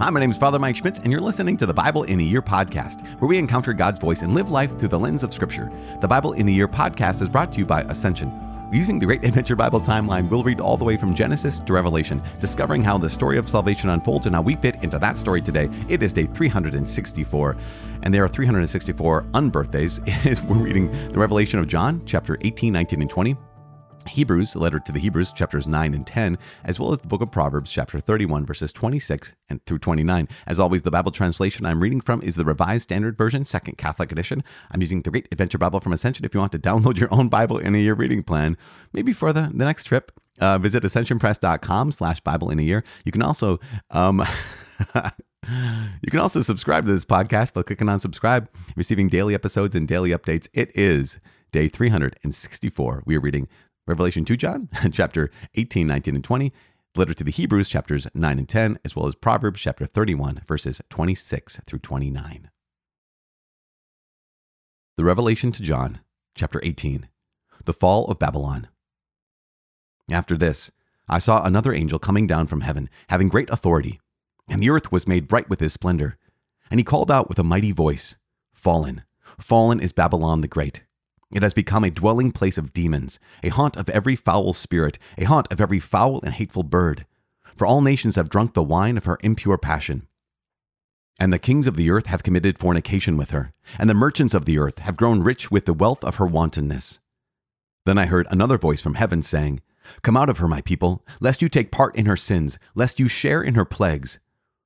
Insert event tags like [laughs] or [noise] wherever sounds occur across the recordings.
Hi, my name is Father Mike Schmitz, and you're listening to the Bible in a Year podcast, where we encounter God's voice and live life through the lens of Scripture. The Bible in a Year podcast is brought to you by Ascension. Using the Great Adventure Bible timeline, we'll read all the way from Genesis to Revelation, discovering how the story of salvation unfolds and how we fit into that story today. It is day 364, and there are 364 unbirthdays. [laughs] We're reading the Revelation of John, chapter 18, 19, and 20. Hebrews, the letter to the Hebrews, chapters 9 and 10, as well as the book of Proverbs, chapter 31, verses 26 and through 29. As always, the Bible translation I'm reading from is the Revised Standard Version, Second Catholic Edition. I'm using the Great Adventure Bible from Ascension. If you want to download your own Bible in a year reading plan, maybe for the, the next trip, uh, visit ascensionpress.com slash Bible in a year. You can also... Um, [laughs] You can also subscribe to this podcast by clicking on subscribe, receiving daily episodes and daily updates. It is day 364. We are reading Revelation 2 John, [laughs] chapter 18, 19, and 20, letter to the Hebrews, chapters 9 and 10, as well as Proverbs, chapter 31, verses 26 through 29. The Revelation to John, chapter 18, the fall of Babylon. After this, I saw another angel coming down from heaven, having great authority, and the earth was made bright with his splendor. And he called out with a mighty voice Fallen, fallen is Babylon the Great it has become a dwelling place of demons, a haunt of every foul spirit, a haunt of every foul and hateful bird. For all nations have drunk the wine of her impure passion. And the kings of the earth have committed fornication with her, and the merchants of the earth have grown rich with the wealth of her wantonness. Then I heard another voice from heaven saying, Come out of her, my people, lest you take part in her sins, lest you share in her plagues.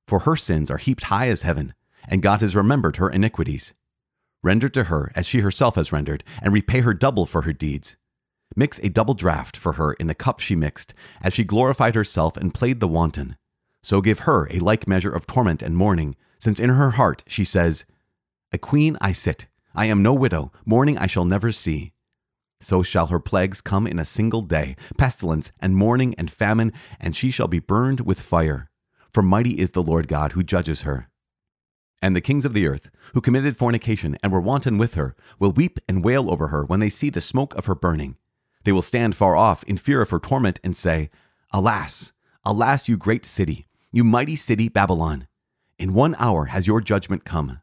For her sins are heaped high as heaven, and God has remembered her iniquities. Render to her as she herself has rendered, and repay her double for her deeds. Mix a double draught for her in the cup she mixed, as she glorified herself and played the wanton. So give her a like measure of torment and mourning, since in her heart she says, A queen I sit, I am no widow, mourning I shall never see. So shall her plagues come in a single day, pestilence and mourning and famine, and she shall be burned with fire. For mighty is the Lord God who judges her. And the kings of the earth, who committed fornication and were wanton with her, will weep and wail over her when they see the smoke of her burning. They will stand far off in fear of her torment and say, Alas, alas, you great city, you mighty city Babylon! In one hour has your judgment come.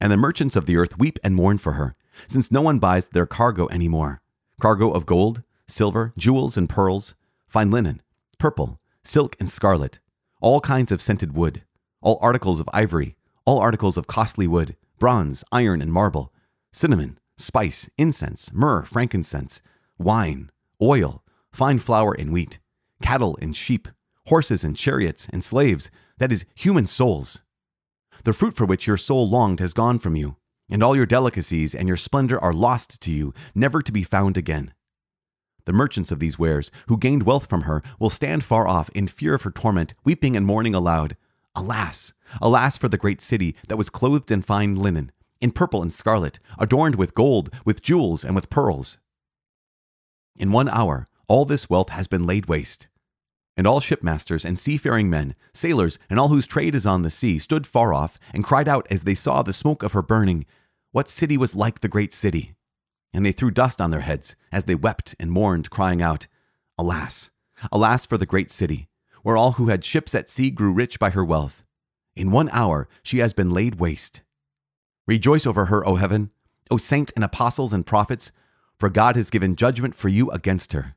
And the merchants of the earth weep and mourn for her, since no one buys their cargo any more cargo of gold, silver, jewels, and pearls, fine linen, purple, silk, and scarlet, all kinds of scented wood all articles of ivory, all articles of costly wood, bronze, iron, and marble, cinnamon, spice, incense, myrrh, frankincense, wine, oil, fine flour and wheat, cattle and sheep, horses and chariots and slaves, that is, human souls. The fruit for which your soul longed has gone from you, and all your delicacies and your splendor are lost to you, never to be found again. The merchants of these wares, who gained wealth from her, will stand far off in fear of her torment, weeping and mourning aloud. Alas, alas for the great city that was clothed in fine linen, in purple and scarlet, adorned with gold, with jewels, and with pearls. In one hour, all this wealth has been laid waste. And all shipmasters and seafaring men, sailors, and all whose trade is on the sea stood far off and cried out as they saw the smoke of her burning, What city was like the great city? And they threw dust on their heads as they wept and mourned, crying out, Alas, alas for the great city, where all who had ships at sea grew rich by her wealth. In one hour she has been laid waste. Rejoice over her, O heaven, O saints and apostles and prophets, for God has given judgment for you against her.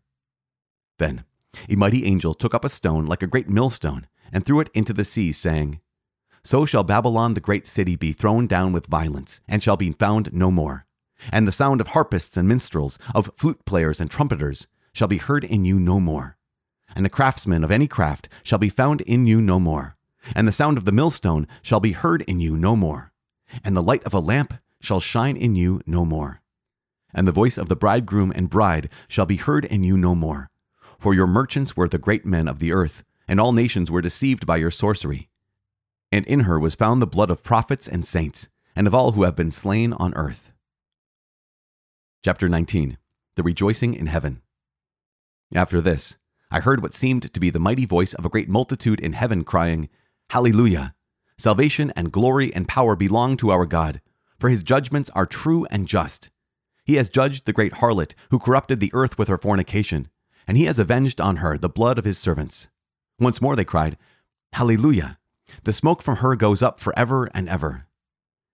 Then a mighty angel took up a stone like a great millstone and threw it into the sea, saying, So shall Babylon the great city be thrown down with violence, and shall be found no more. And the sound of harpists and minstrels, of flute players and trumpeters, shall be heard in you no more and the craftsman of any craft shall be found in you no more, and the sound of the millstone shall be heard in you no more, and the light of a lamp shall shine in you no more. And the voice of the bridegroom and bride shall be heard in you no more. For your merchants were the great men of the earth, and all nations were deceived by your sorcery. And in her was found the blood of prophets and saints, and of all who have been slain on earth. Chapter 19 The Rejoicing in Heaven. After this, I heard what seemed to be the mighty voice of a great multitude in heaven crying, Hallelujah! Salvation and glory and power belong to our God, for his judgments are true and just. He has judged the great harlot who corrupted the earth with her fornication, and he has avenged on her the blood of his servants. Once more they cried, Hallelujah! The smoke from her goes up forever and ever.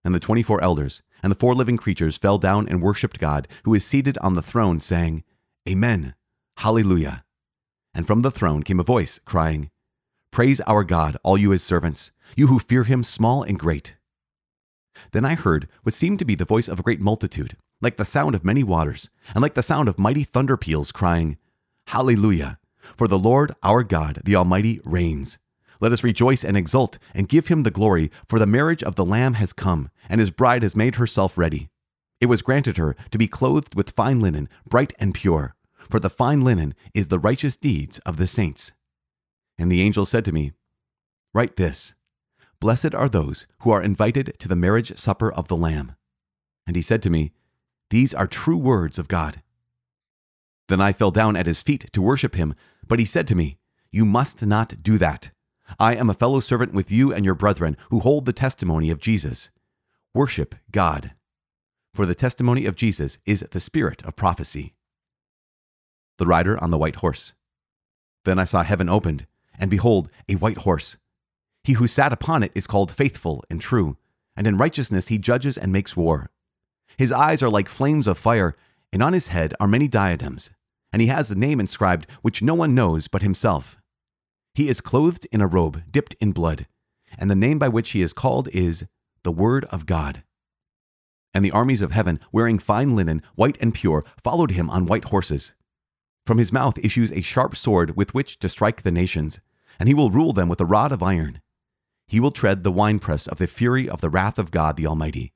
And the twenty four elders and the four living creatures fell down and worshipped God, who is seated on the throne, saying, Amen, Hallelujah. And from the throne came a voice crying, Praise our God, all you his servants, you who fear him, small and great. Then I heard what seemed to be the voice of a great multitude, like the sound of many waters, and like the sound of mighty thunder peals, crying, Hallelujah! For the Lord our God, the Almighty, reigns. Let us rejoice and exult and give him the glory, for the marriage of the Lamb has come, and his bride has made herself ready. It was granted her to be clothed with fine linen, bright and pure, for the fine linen is the righteous deeds of the saints. And the angel said to me, Write this Blessed are those who are invited to the marriage supper of the Lamb. And he said to me, These are true words of God. Then I fell down at his feet to worship him, but he said to me, You must not do that. I am a fellow servant with you and your brethren who hold the testimony of Jesus. Worship God. For the testimony of Jesus is the spirit of prophecy. The rider on the white horse. Then I saw heaven opened, and behold, a white horse. He who sat upon it is called faithful and true, and in righteousness he judges and makes war. His eyes are like flames of fire, and on his head are many diadems, and he has a name inscribed which no one knows but himself. He is clothed in a robe dipped in blood, and the name by which he is called is the Word of God. And the armies of heaven, wearing fine linen, white and pure, followed him on white horses. From his mouth issues a sharp sword with which to strike the nations, and he will rule them with a rod of iron. He will tread the winepress of the fury of the wrath of God the Almighty.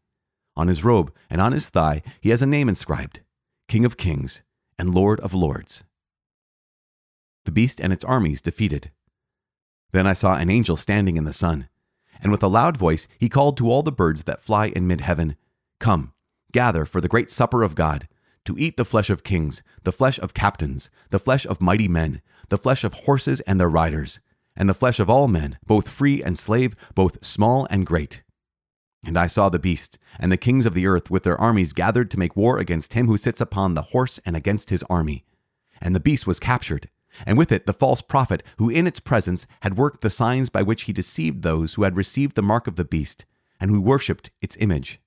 On his robe and on his thigh he has a name inscribed King of Kings and Lord of Lords. The beast and its armies defeated. Then I saw an angel standing in the sun, and with a loud voice he called to all the birds that fly in mid heaven Come, gather for the great supper of God, to eat the flesh of kings, the flesh of captains, the flesh of mighty men, the flesh of horses and their riders, and the flesh of all men, both free and slave, both small and great. And I saw the beast, and the kings of the earth with their armies gathered to make war against him who sits upon the horse and against his army. And the beast was captured and with it the false prophet who in its presence had worked the signs by which he deceived those who had received the mark of the beast and who worshipped its image.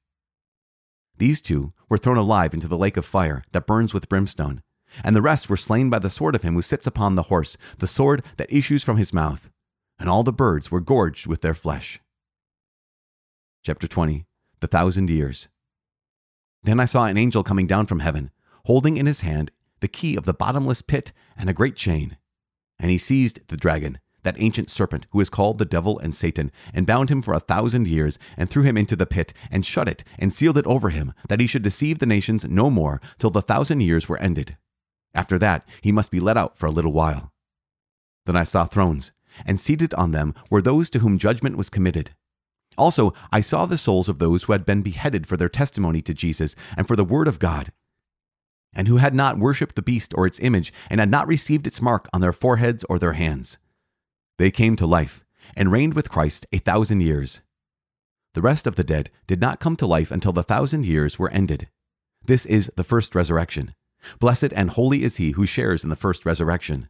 These two were thrown alive into the lake of fire that burns with brimstone, and the rest were slain by the sword of him who sits upon the horse, the sword that issues from his mouth, and all the birds were gorged with their flesh. Chapter 20 The Thousand Years. Then I saw an angel coming down from heaven, holding in his hand the key of the bottomless pit, and a great chain. And he seized the dragon, that ancient serpent who is called the devil and Satan, and bound him for a thousand years, and threw him into the pit, and shut it, and sealed it over him, that he should deceive the nations no more till the thousand years were ended. After that, he must be let out for a little while. Then I saw thrones, and seated on them were those to whom judgment was committed. Also, I saw the souls of those who had been beheaded for their testimony to Jesus and for the word of God and who had not worshipped the beast or its image, and had not received its mark on their foreheads or their hands. They came to life, and reigned with Christ a thousand years. The rest of the dead did not come to life until the thousand years were ended. This is the first resurrection. Blessed and holy is he who shares in the first resurrection.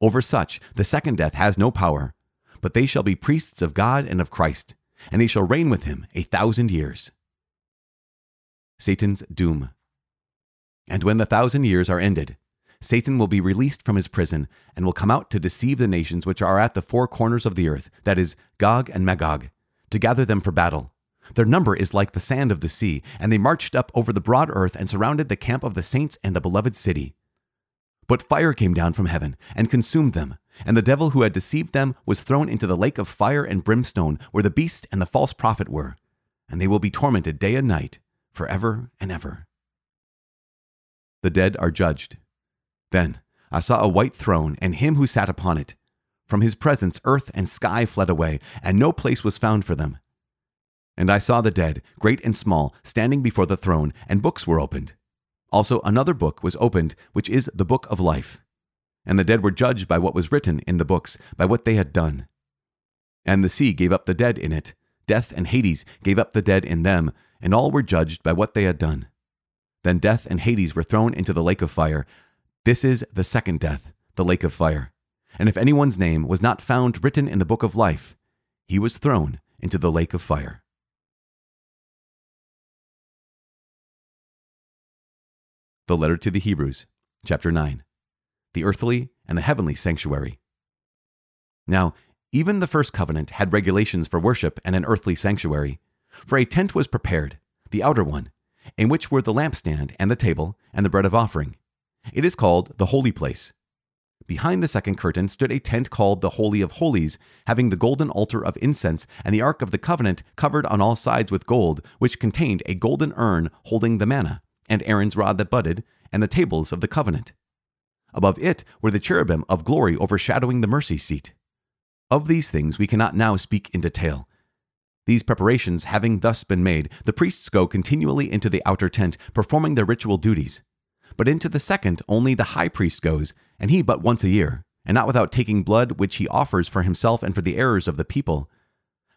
Over such the second death has no power, but they shall be priests of God and of Christ, and they shall reign with him a thousand years. Satan's doom. And when the thousand years are ended, Satan will be released from his prison and will come out to deceive the nations which are at the four corners of the earth, that is, Gog and Magog, to gather them for battle. Their number is like the sand of the sea, and they marched up over the broad earth and surrounded the camp of the saints and the beloved city. But fire came down from heaven and consumed them, and the devil who had deceived them was thrown into the lake of fire and brimstone, where the beast and the false prophet were, and they will be tormented day and night, for ever and ever the dead are judged. Then I saw a white throne and him who sat upon it. From his presence, earth and sky fled away, and no place was found for them. And I saw the dead, great and small, standing before the throne, and books were opened. Also, another book was opened, which is the book of life. And the dead were judged by what was written in the books, by what they had done. And the sea gave up the dead in it. Death and Hades gave up the dead in them, and all were judged by what they had done. Then death and Hades were thrown into the lake of fire. This is the second death, the lake of fire. And if anyone's name was not found written in the book of life, he was thrown into the lake of fire. The letter to the Hebrews, chapter 9 The earthly and the heavenly sanctuary. Now, even the first covenant had regulations for worship and an earthly sanctuary. For a tent was prepared, the outer one, in which were the lampstand and the table and the bread of offering. It is called the holy place. Behind the second curtain stood a tent called the Holy of Holies, having the golden altar of incense and the ark of the covenant covered on all sides with gold, which contained a golden urn holding the manna, and Aaron's rod that budded, and the tables of the covenant. Above it were the cherubim of glory overshadowing the mercy seat. Of these things we cannot now speak in detail. These preparations having thus been made, the priests go continually into the outer tent, performing their ritual duties. But into the second only the high priest goes, and he but once a year, and not without taking blood which he offers for himself and for the errors of the people.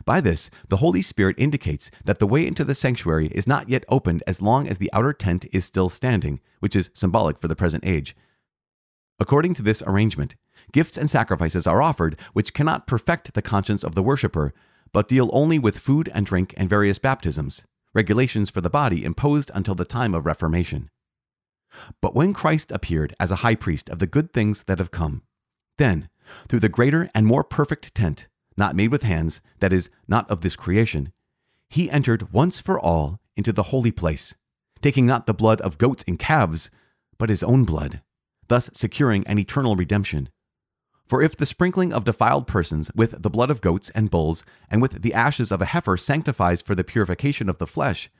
By this, the Holy Spirit indicates that the way into the sanctuary is not yet opened as long as the outer tent is still standing, which is symbolic for the present age. According to this arrangement, gifts and sacrifices are offered which cannot perfect the conscience of the worshipper, but deal only with food and drink and various baptisms, regulations for the body imposed until the time of Reformation. But when Christ appeared as a high priest of the good things that have come, then, through the greater and more perfect tent, not made with hands, that is, not of this creation, he entered once for all into the holy place, taking not the blood of goats and calves, but his own blood, thus securing an eternal redemption. For if the sprinkling of defiled persons with the blood of goats and bulls and with the ashes of a heifer sanctifies for the purification of the flesh,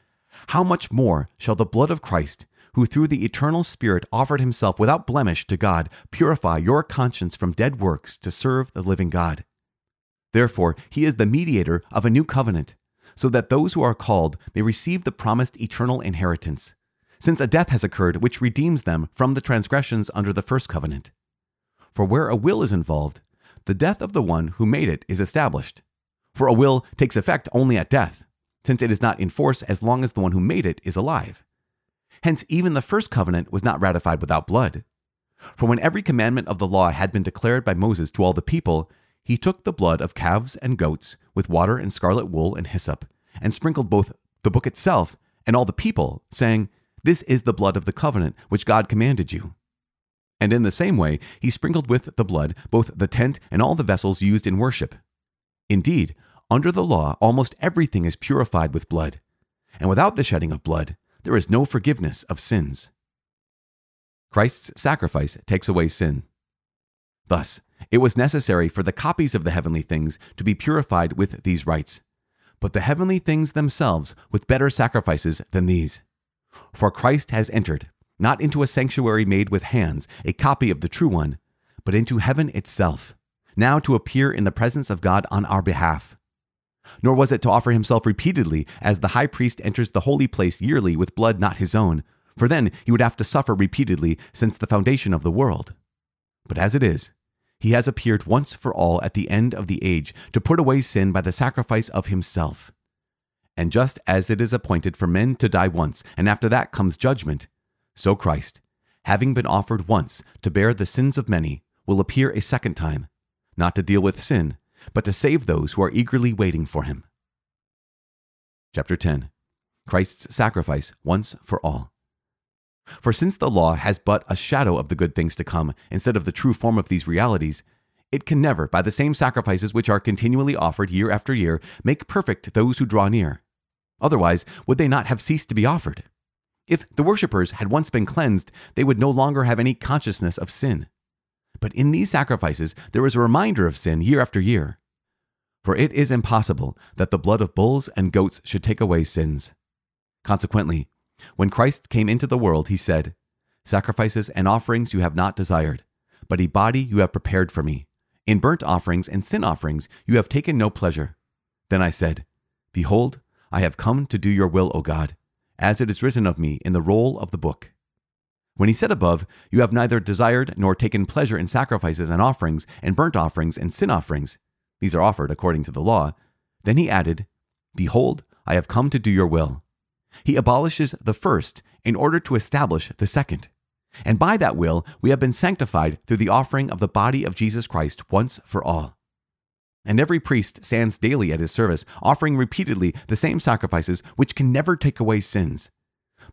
how much more shall the blood of Christ, who through the eternal Spirit offered himself without blemish to God, purify your conscience from dead works to serve the living God? Therefore, he is the mediator of a new covenant, so that those who are called may receive the promised eternal inheritance, since a death has occurred which redeems them from the transgressions under the first covenant. For where a will is involved, the death of the one who made it is established. For a will takes effect only at death, since it is not in force as long as the one who made it is alive. Hence, even the first covenant was not ratified without blood. For when every commandment of the law had been declared by Moses to all the people, he took the blood of calves and goats, with water and scarlet wool and hyssop, and sprinkled both the book itself and all the people, saying, This is the blood of the covenant which God commanded you. And in the same way, he sprinkled with the blood both the tent and all the vessels used in worship. Indeed, under the law, almost everything is purified with blood, and without the shedding of blood, there is no forgiveness of sins. Christ's sacrifice takes away sin. Thus, it was necessary for the copies of the heavenly things to be purified with these rites, but the heavenly things themselves with better sacrifices than these. For Christ has entered, not into a sanctuary made with hands, a copy of the true one, but into heaven itself, now to appear in the presence of God on our behalf. Nor was it to offer himself repeatedly, as the high priest enters the holy place yearly with blood not his own, for then he would have to suffer repeatedly since the foundation of the world. But as it is, he has appeared once for all at the end of the age to put away sin by the sacrifice of himself. And just as it is appointed for men to die once, and after that comes judgment, so Christ, having been offered once to bear the sins of many, will appear a second time, not to deal with sin, but to save those who are eagerly waiting for him. Chapter 10 Christ's sacrifice once for all. For since the law has but a shadow of the good things to come instead of the true form of these realities, it can never, by the same sacrifices which are continually offered year after year, make perfect those who draw near. Otherwise, would they not have ceased to be offered? If the worshippers had once been cleansed, they would no longer have any consciousness of sin. But in these sacrifices, there is a reminder of sin year after year. For it is impossible that the blood of bulls and goats should take away sins. Consequently, when Christ came into the world, he said, Sacrifices and offerings you have not desired, but a body you have prepared for me. In burnt offerings and sin offerings you have taken no pleasure. Then I said, Behold, I have come to do your will, O God as it is written of me in the roll of the book. When he said above, You have neither desired nor taken pleasure in sacrifices and offerings, and burnt offerings and sin offerings, these are offered according to the law, then he added, Behold, I have come to do your will. He abolishes the first in order to establish the second. And by that will, we have been sanctified through the offering of the body of Jesus Christ once for all. And every priest stands daily at his service, offering repeatedly the same sacrifices which can never take away sins.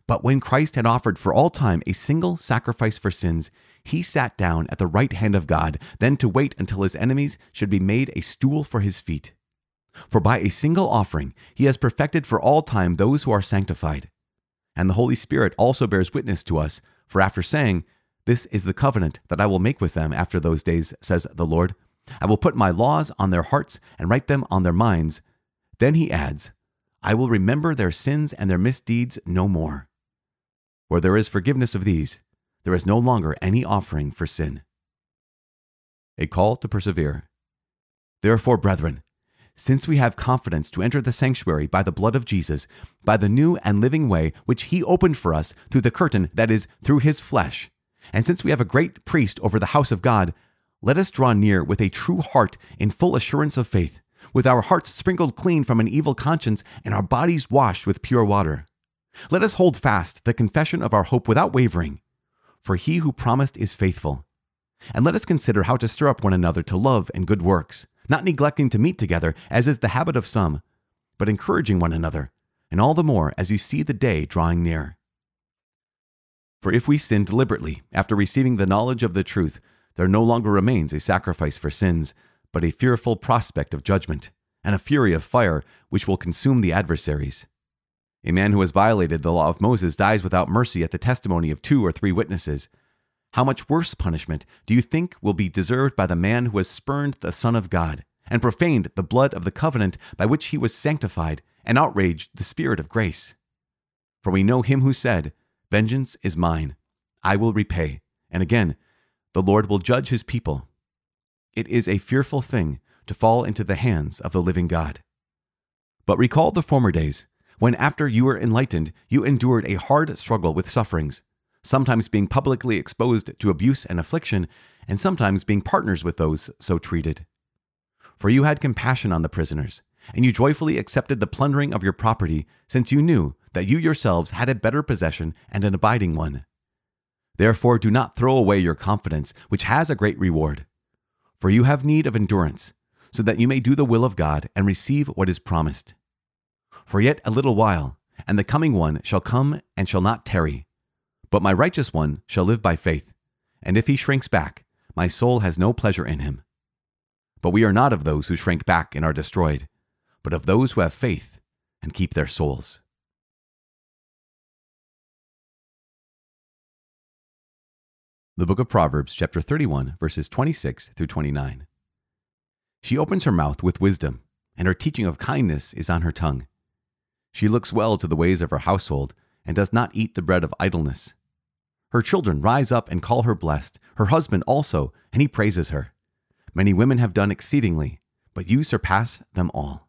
But when Christ had offered for all time a single sacrifice for sins, he sat down at the right hand of God, then to wait until his enemies should be made a stool for his feet. For by a single offering he has perfected for all time those who are sanctified. And the Holy Spirit also bears witness to us, for after saying, This is the covenant that I will make with them after those days, says the Lord, I will put my laws on their hearts and write them on their minds. Then he adds, I will remember their sins and their misdeeds no more. Where there is forgiveness of these, there is no longer any offering for sin. A call to persevere. Therefore, brethren, since we have confidence to enter the sanctuary by the blood of Jesus, by the new and living way which he opened for us through the curtain that is, through his flesh, and since we have a great priest over the house of God, let us draw near with a true heart in full assurance of faith, with our hearts sprinkled clean from an evil conscience and our bodies washed with pure water. Let us hold fast the confession of our hope without wavering, for he who promised is faithful. And let us consider how to stir up one another to love and good works not neglecting to meet together, as is the habit of some, but encouraging one another, and all the more as you see the day drawing near. For if we sin deliberately after receiving the knowledge of the truth, there no longer remains a sacrifice for sins, but a fearful prospect of judgment, and a fury of fire which will consume the adversaries. A man who has violated the law of Moses dies without mercy at the testimony of two or three witnesses. How much worse punishment do you think will be deserved by the man who has spurned the Son of God, and profaned the blood of the covenant by which he was sanctified, and outraged the Spirit of grace? For we know him who said, Vengeance is mine, I will repay. And again, the Lord will judge his people. It is a fearful thing to fall into the hands of the living God. But recall the former days, when after you were enlightened, you endured a hard struggle with sufferings sometimes being publicly exposed to abuse and affliction, and sometimes being partners with those so treated. For you had compassion on the prisoners, and you joyfully accepted the plundering of your property, since you knew that you yourselves had a better possession and an abiding one. Therefore, do not throw away your confidence, which has a great reward. For you have need of endurance, so that you may do the will of God and receive what is promised. For yet a little while, and the coming one shall come and shall not tarry. But my righteous one shall live by faith, and if he shrinks back, my soul has no pleasure in him. But we are not of those who shrink back and are destroyed, but of those who have faith and keep their souls. The book of Proverbs, chapter 31, verses 26 through 29. She opens her mouth with wisdom, and her teaching of kindness is on her tongue. She looks well to the ways of her household, and does not eat the bread of idleness. Her children rise up and call her blessed, her husband also, and he praises her. Many women have done exceedingly, but you surpass them all.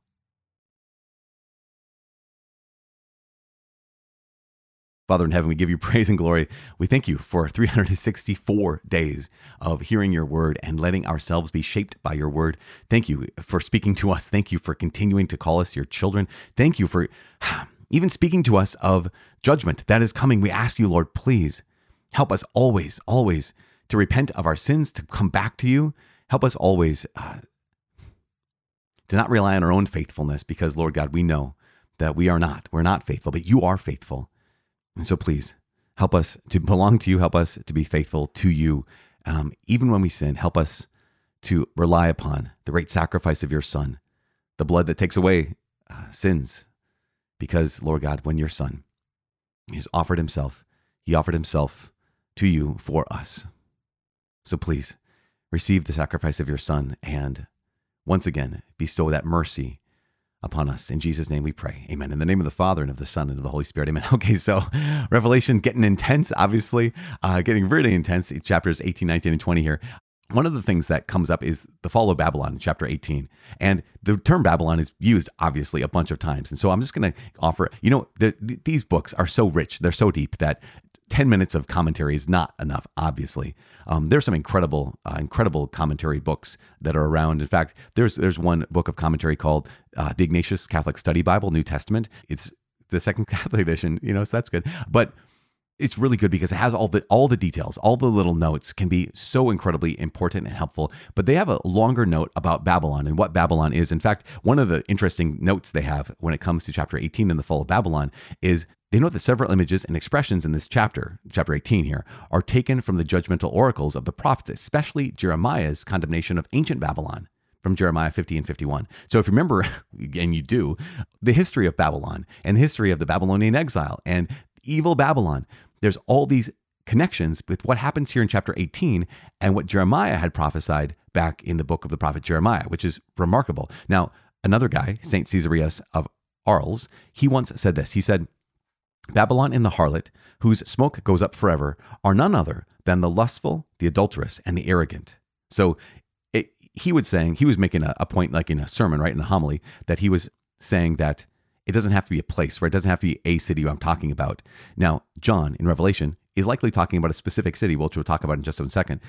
Father in heaven, we give you [laughs] praise and glory. We thank you for 364 [laughs] days of hearing your word and letting ourselves be shaped by your word. Thank you for speaking to us. Thank you for continuing to call us your children. Thank you for [sighs] even speaking to us of judgment that is coming. We ask you, Lord, please Help us always, always to repent of our sins, to come back to you. Help us always uh, to not rely on our own faithfulness because, Lord God, we know that we are not. We're not faithful, but you are faithful. And so please help us to belong to you. Help us to be faithful to you. Um, even when we sin, help us to rely upon the great sacrifice of your Son, the blood that takes away uh, sins. Because, Lord God, when your Son has offered himself, he offered himself to you for us. So please receive the sacrifice of your Son and once again bestow that mercy upon us. In Jesus' name we pray. Amen. In the name of the Father and of the Son and of the Holy Spirit. Amen. [laughs] Okay, so Revelation getting intense, obviously, uh, getting really intense. Chapters 18, 19, and 20 here. One of the things that comes up is the fall of Babylon, chapter 18. And the term Babylon is used, obviously, a bunch of times. And so I'm just going to offer, you know, the, the, these books are so rich, they're so deep that 10 minutes of commentary is not enough, obviously. Um, there's some incredible, uh, incredible commentary books that are around. In fact, there's there's one book of commentary called uh, the Ignatius Catholic Study Bible, New Testament. It's the second [laughs] Catholic edition, you know, so that's good. But it's really good because it has all the all the details all the little notes can be so incredibly important and helpful but they have a longer note about babylon and what babylon is in fact one of the interesting notes they have when it comes to chapter 18 in the fall of babylon is they note that several images and expressions in this chapter chapter 18 here are taken from the judgmental oracles of the prophets especially jeremiah's condemnation of ancient babylon from Jeremiah 50 and 51. So if you remember, [laughs] and you do, the history of Babylon and the history of the Babylonian exile and evil Babylon, there's all these connections with what happens here in chapter 18 and what Jeremiah had prophesied back in the book of the prophet Jeremiah, which is remarkable. Now, another guy, St. Caesarius of Arles, he once said this. He said, Babylon and the harlot, whose smoke goes up forever, are none other than the lustful, the adulterous, and the arrogant. So it, he was saying, he was making a, a point like in a sermon, right, in a homily, that he was saying that it doesn't have to be a place, right? It doesn't have to be a city I'm talking about. Now, John in Revelation is likely talking about a specific city, which we'll talk about in just a second.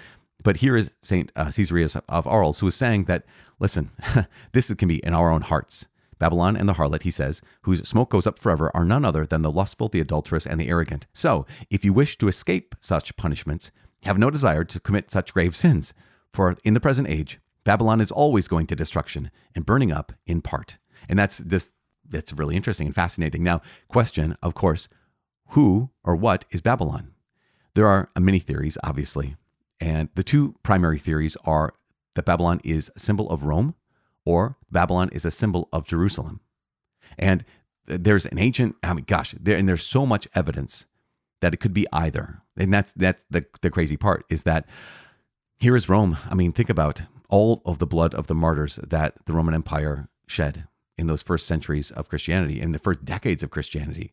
But here is St. Uh, Caesarius of Arles, who is saying that, listen, [laughs] this can be in our own hearts. Babylon and the harlot, he says, whose smoke goes up forever, are none other than the lustful, the adulterous, and the arrogant. So, if you wish to escape such punishments, have no desire to commit such grave sins. For in the present age, Babylon is always going to destruction and burning up in part. And that's just that's really interesting and fascinating. Now, question, of course, who or what is Babylon? There are uh, many theories, obviously. And the two primary theories are that Babylon is a symbol of Rome or Babylon is a symbol of Jerusalem. And there's an ancient, I mean, gosh, there, and there's so much evidence that it could be either. And that's, that's the, the crazy part is that here is Rome. I mean, think about all of the blood of the martyrs that the Roman Empire shed in those first centuries of Christianity, in the first decades of Christianity.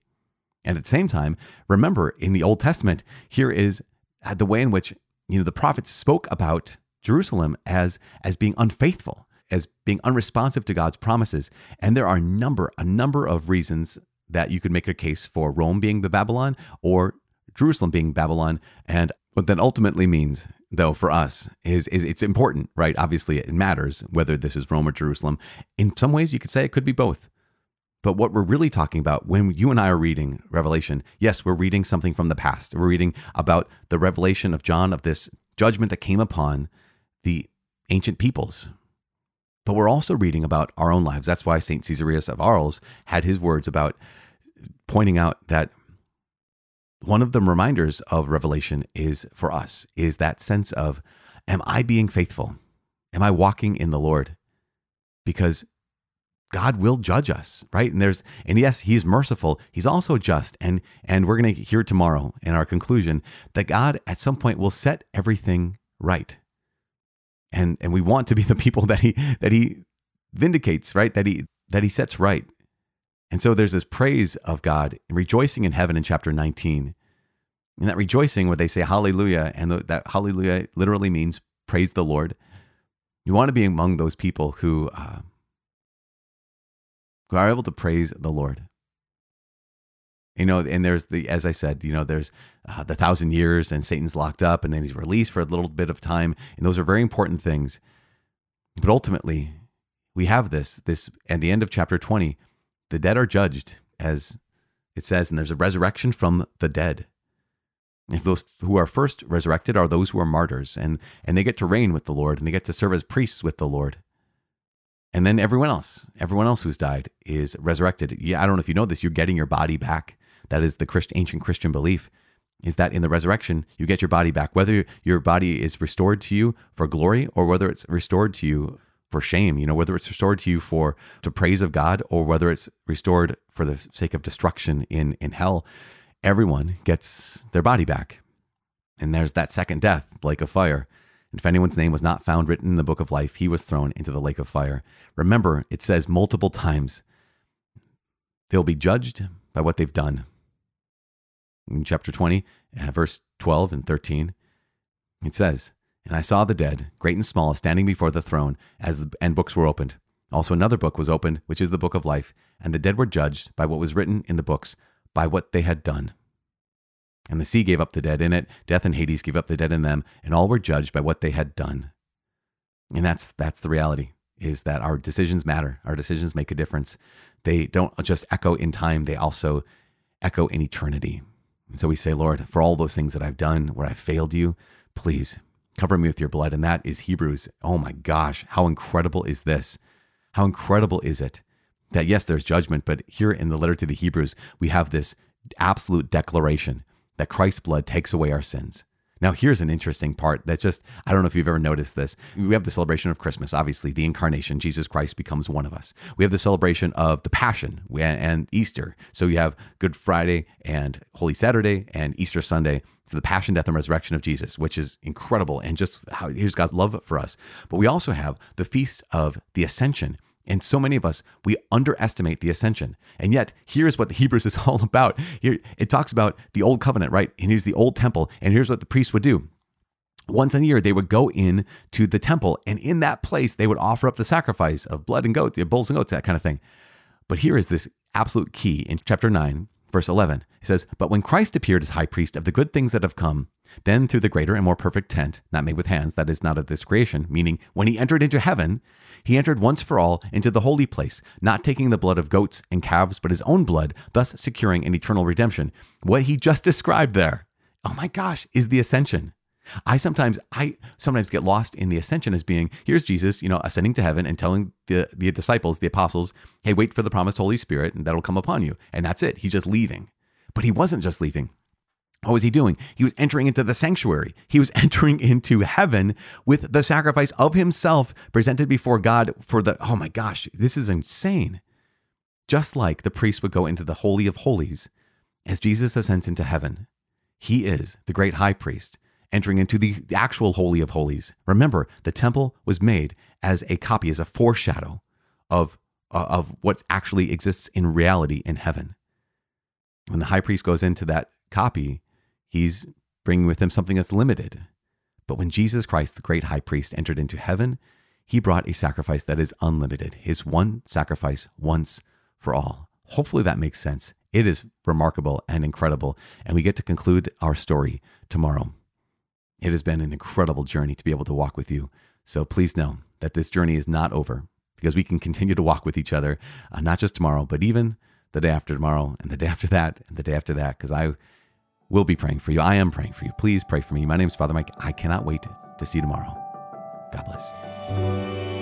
And at the same time, remember in the Old Testament, here is uh, the way in which you know the prophets spoke about Jerusalem as as being unfaithful, as being unresponsive to God's promises. And there are a number, a number of reasons that you could make a case for Rome being the Babylon or Jerusalem being Babylon. And what that ultimately means though for us is is it's important, right? Obviously, it matters whether this is Rome or Jerusalem. In some ways, you could say it could be both. But what we're really talking about when you and I are reading Revelation, yes, we're reading something from the past. We're reading about the revelation of John of this judgment that came upon the ancient peoples. But we're also reading about our own lives. That's why St. Caesarius of Arles had his words about pointing out that one of the reminders of revelation is for us is that sense of am i being faithful? Am i walking in the lord? Because god will judge us right? And there's and yes he's merciful he's also just and and we're going to hear tomorrow in our conclusion that god at some point will set everything right. And and we want to be the people that he that he vindicates right? That he that he sets right and so there's this praise of God, rejoicing in heaven in chapter 19. And that rejoicing, where they say hallelujah, and that hallelujah literally means praise the Lord. You want to be among those people who, uh, who are able to praise the Lord. You know, and there's the, as I said, you know, there's uh, the thousand years and Satan's locked up and then he's released for a little bit of time. And those are very important things. But ultimately, we have this, this, at the end of chapter 20, the dead are judged, as it says, and there's a resurrection from the dead. If those who are first resurrected are those who are martyrs, and, and they get to reign with the Lord, and they get to serve as priests with the Lord. And then everyone else, everyone else who's died is resurrected. Yeah, I don't know if you know this, you're getting your body back. That is the Christ, ancient Christian belief, is that in the resurrection, you get your body back, whether your body is restored to you for glory or whether it's restored to you for shame, you know, whether it's restored to you for to praise of God or whether it's restored for the sake of destruction in in hell, everyone gets their body back. And there's that second death, lake of fire. And if anyone's name was not found written in the book of life, he was thrown into the lake of fire. Remember, it says multiple times they'll be judged by what they've done. In chapter 20, uh, verse 12 and 13, it says, and I saw the dead, great and small, standing before the throne, as the, and books were opened. Also another book was opened, which is the book of life, and the dead were judged by what was written in the books, by what they had done. And the sea gave up the dead in it, death and Hades gave up the dead in them, and all were judged by what they had done. And that's that's the reality is that our decisions matter. Our decisions make a difference. They don't just echo in time, they also echo in eternity. And so we say, Lord, for all those things that I've done where I've failed you, please cover me with your blood. And that is Hebrews. Oh my gosh, how incredible is this? How incredible is it that, yes, there's judgment, but here in the letter to the Hebrews, we have this absolute declaration that Christ's blood takes away our sins. Now, here's an interesting part that just, I don't know if you've ever noticed this. We have the celebration of Christmas, obviously, the incarnation, Jesus Christ becomes one of us. We have the celebration of the Passion and Easter. So you have Good Friday and Holy Saturday and Easter Sunday. It's the passion, death, and resurrection of Jesus, which is incredible and just how here's God's love for us. But we also have the feast of the Ascension, and so many of us, we underestimate the ascension. And yet, here's what the [laughs] Hebrews is all about. Here it talks about the old covenant, right? And here's the old temple. And here's what the priests would do. Once a year, they would go in to the temple, and in that place, they would offer up the sacrifice of blood and goats, bulls and goats, that kind of thing. But here is this absolute key in chapter 9, verse 11. It says, But when Christ appeared as high priest of the good things that have come, then through the greater and more perfect tent, not made with hands, that is not of this creation, meaning when he entered into heaven, he entered once for all into the holy place, not taking the blood of goats and calves, but his own blood, thus securing an eternal redemption. What he just described there, oh my gosh, is the ascension. I sometimes I sometimes get lost in the ascension as being here's Jesus, you know, ascending to heaven and telling the the disciples, the apostles, hey, wait for the promised Holy Spirit and that'll come upon you. And that's it. He's just leaving. But he wasn't just leaving. What was he doing? He was entering into the sanctuary. He was [laughs] entering into heaven with the sacrifice of himself presented before God for the, oh my gosh, this is insane. Just like the priest would go into the Holy of Holies, as Jesus ascends into heaven, he is the great high priest entering into the actual Holy of Holies. Remember, the temple was made as a copy, as a foreshadow of, uh, of what actually exists in reality in heaven. When the high priest goes into that copy, He's bringing with him something that's limited. But when Jesus Christ, the great high priest, entered into heaven, he brought a sacrifice that is unlimited, his one sacrifice once for all. Hopefully that makes sense. It is remarkable and incredible. And we get to conclude our story tomorrow. It has been an incredible journey to be able to walk with you. So please know that this journey is not over because we can continue to walk with each other, uh, not just tomorrow, but even the day after tomorrow and the day after that and the day after that. Because I We'll be praying for you. I am praying for you. Please pray for me. My name is Father Mike. I cannot wait to see you tomorrow. God bless.